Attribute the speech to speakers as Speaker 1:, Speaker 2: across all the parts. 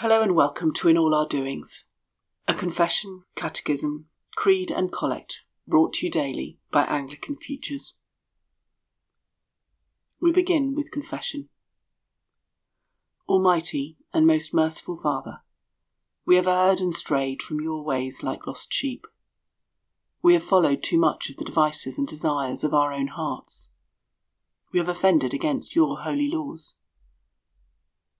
Speaker 1: Hello and welcome to In All Our Doings, a confession, catechism, creed, and collect brought to you daily by Anglican Futures. We begin with confession. Almighty and most merciful Father, we have erred and strayed from your ways like lost sheep. We have followed too much of the devices and desires of our own hearts. We have offended against your holy laws.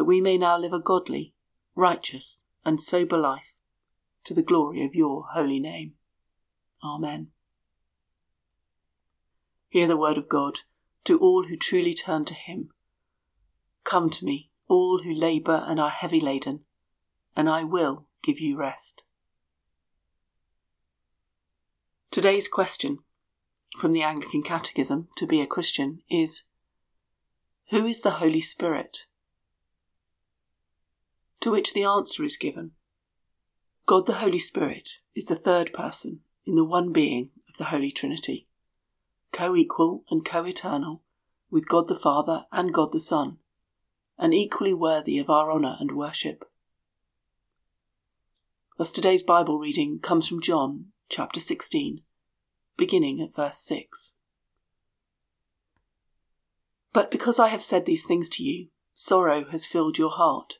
Speaker 1: that we may now live a godly, righteous, and sober life, to the glory of your holy name. Amen. Hear the word of God to all who truly turn to him. Come to me, all who labour and are heavy laden, and I will give you rest. Today's question from the Anglican Catechism to be a Christian is Who is the Holy Spirit? To which the answer is given God the Holy Spirit is the third person in the one being of the Holy Trinity, co equal and co eternal with God the Father and God the Son, and equally worthy of our honour and worship. Thus today's Bible reading comes from John chapter 16, beginning at verse 6. But because I have said these things to you, sorrow has filled your heart.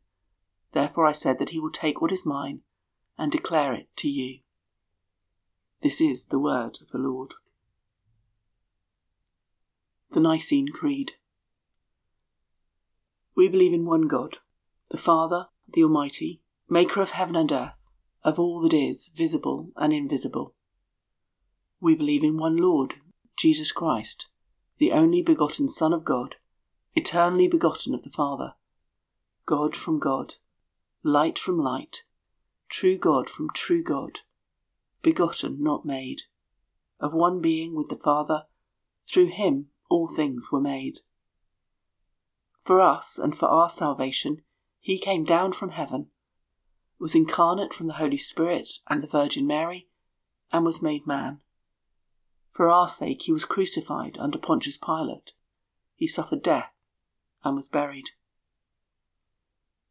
Speaker 1: Therefore I said that he will take what is mine and declare it to you. This is the word of the Lord. The Nicene Creed. We believe in one God, the Father, the Almighty, maker of heaven and earth, of all that is visible and invisible. We believe in one Lord, Jesus Christ, the only begotten Son of God, eternally begotten of the Father, God from God light from light, true God from true God, begotten, not made, of one being with the Father, through him all things were made. For us and for our salvation, he came down from heaven, was incarnate from the Holy Spirit and the Virgin Mary, and was made man. For our sake he was crucified under Pontius Pilate. He suffered death and was buried.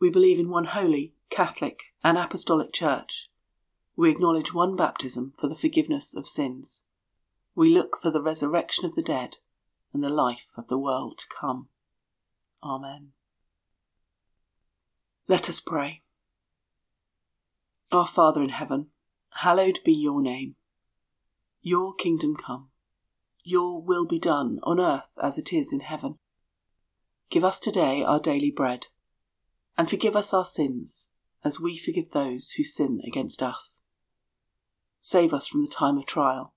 Speaker 1: We believe in one holy, Catholic, and Apostolic Church. We acknowledge one baptism for the forgiveness of sins. We look for the resurrection of the dead and the life of the world to come. Amen. Let us pray. Our Father in heaven, hallowed be your name. Your kingdom come. Your will be done on earth as it is in heaven. Give us today our daily bread and forgive us our sins, as we forgive those who sin against us. Save us from the time of trial,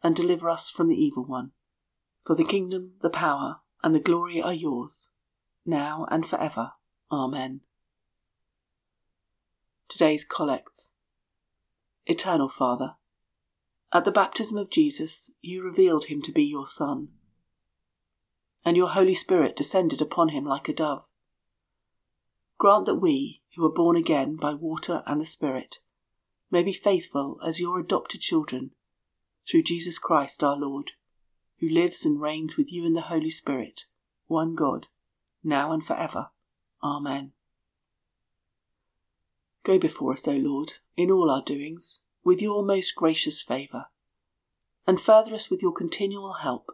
Speaker 1: and deliver us from the evil one. For the kingdom, the power, and the glory are yours, now and for ever. Amen. Today's Collects Eternal Father, at the baptism of Jesus, you revealed him to be your Son, and your Holy Spirit descended upon him like a dove. Grant that we, who are born again by water and the Spirit, may be faithful as your adopted children, through Jesus Christ our Lord, who lives and reigns with you in the Holy Spirit, one God, now and for ever. Amen. Go before us, O Lord, in all our doings, with your most gracious favour, and further us with your continual help,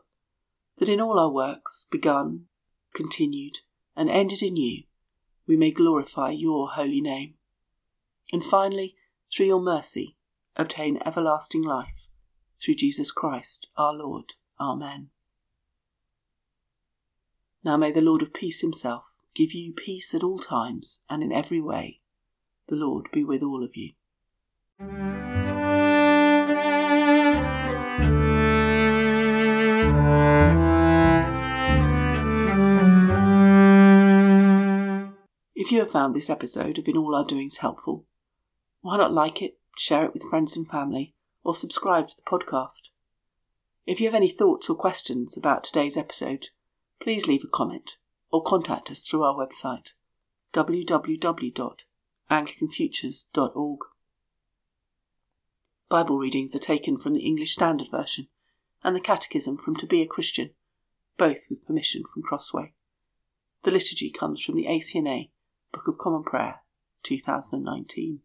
Speaker 1: that in all our works, begun, continued, and ended in you, we may glorify your holy name. And finally, through your mercy, obtain everlasting life, through Jesus Christ our Lord. Amen. Now may the Lord of peace himself give you peace at all times and in every way. The Lord be with all of you. You have found this episode of In All Our Doings helpful, why not like it, share it with friends and family, or subscribe to the podcast? If you have any thoughts or questions about today's episode, please leave a comment or contact us through our website www.anglicanfutures.org. Bible readings are taken from the English Standard Version and the Catechism from To Be a Christian, both with permission from Crossway. The liturgy comes from the ACNA Book of Common Prayer 2019.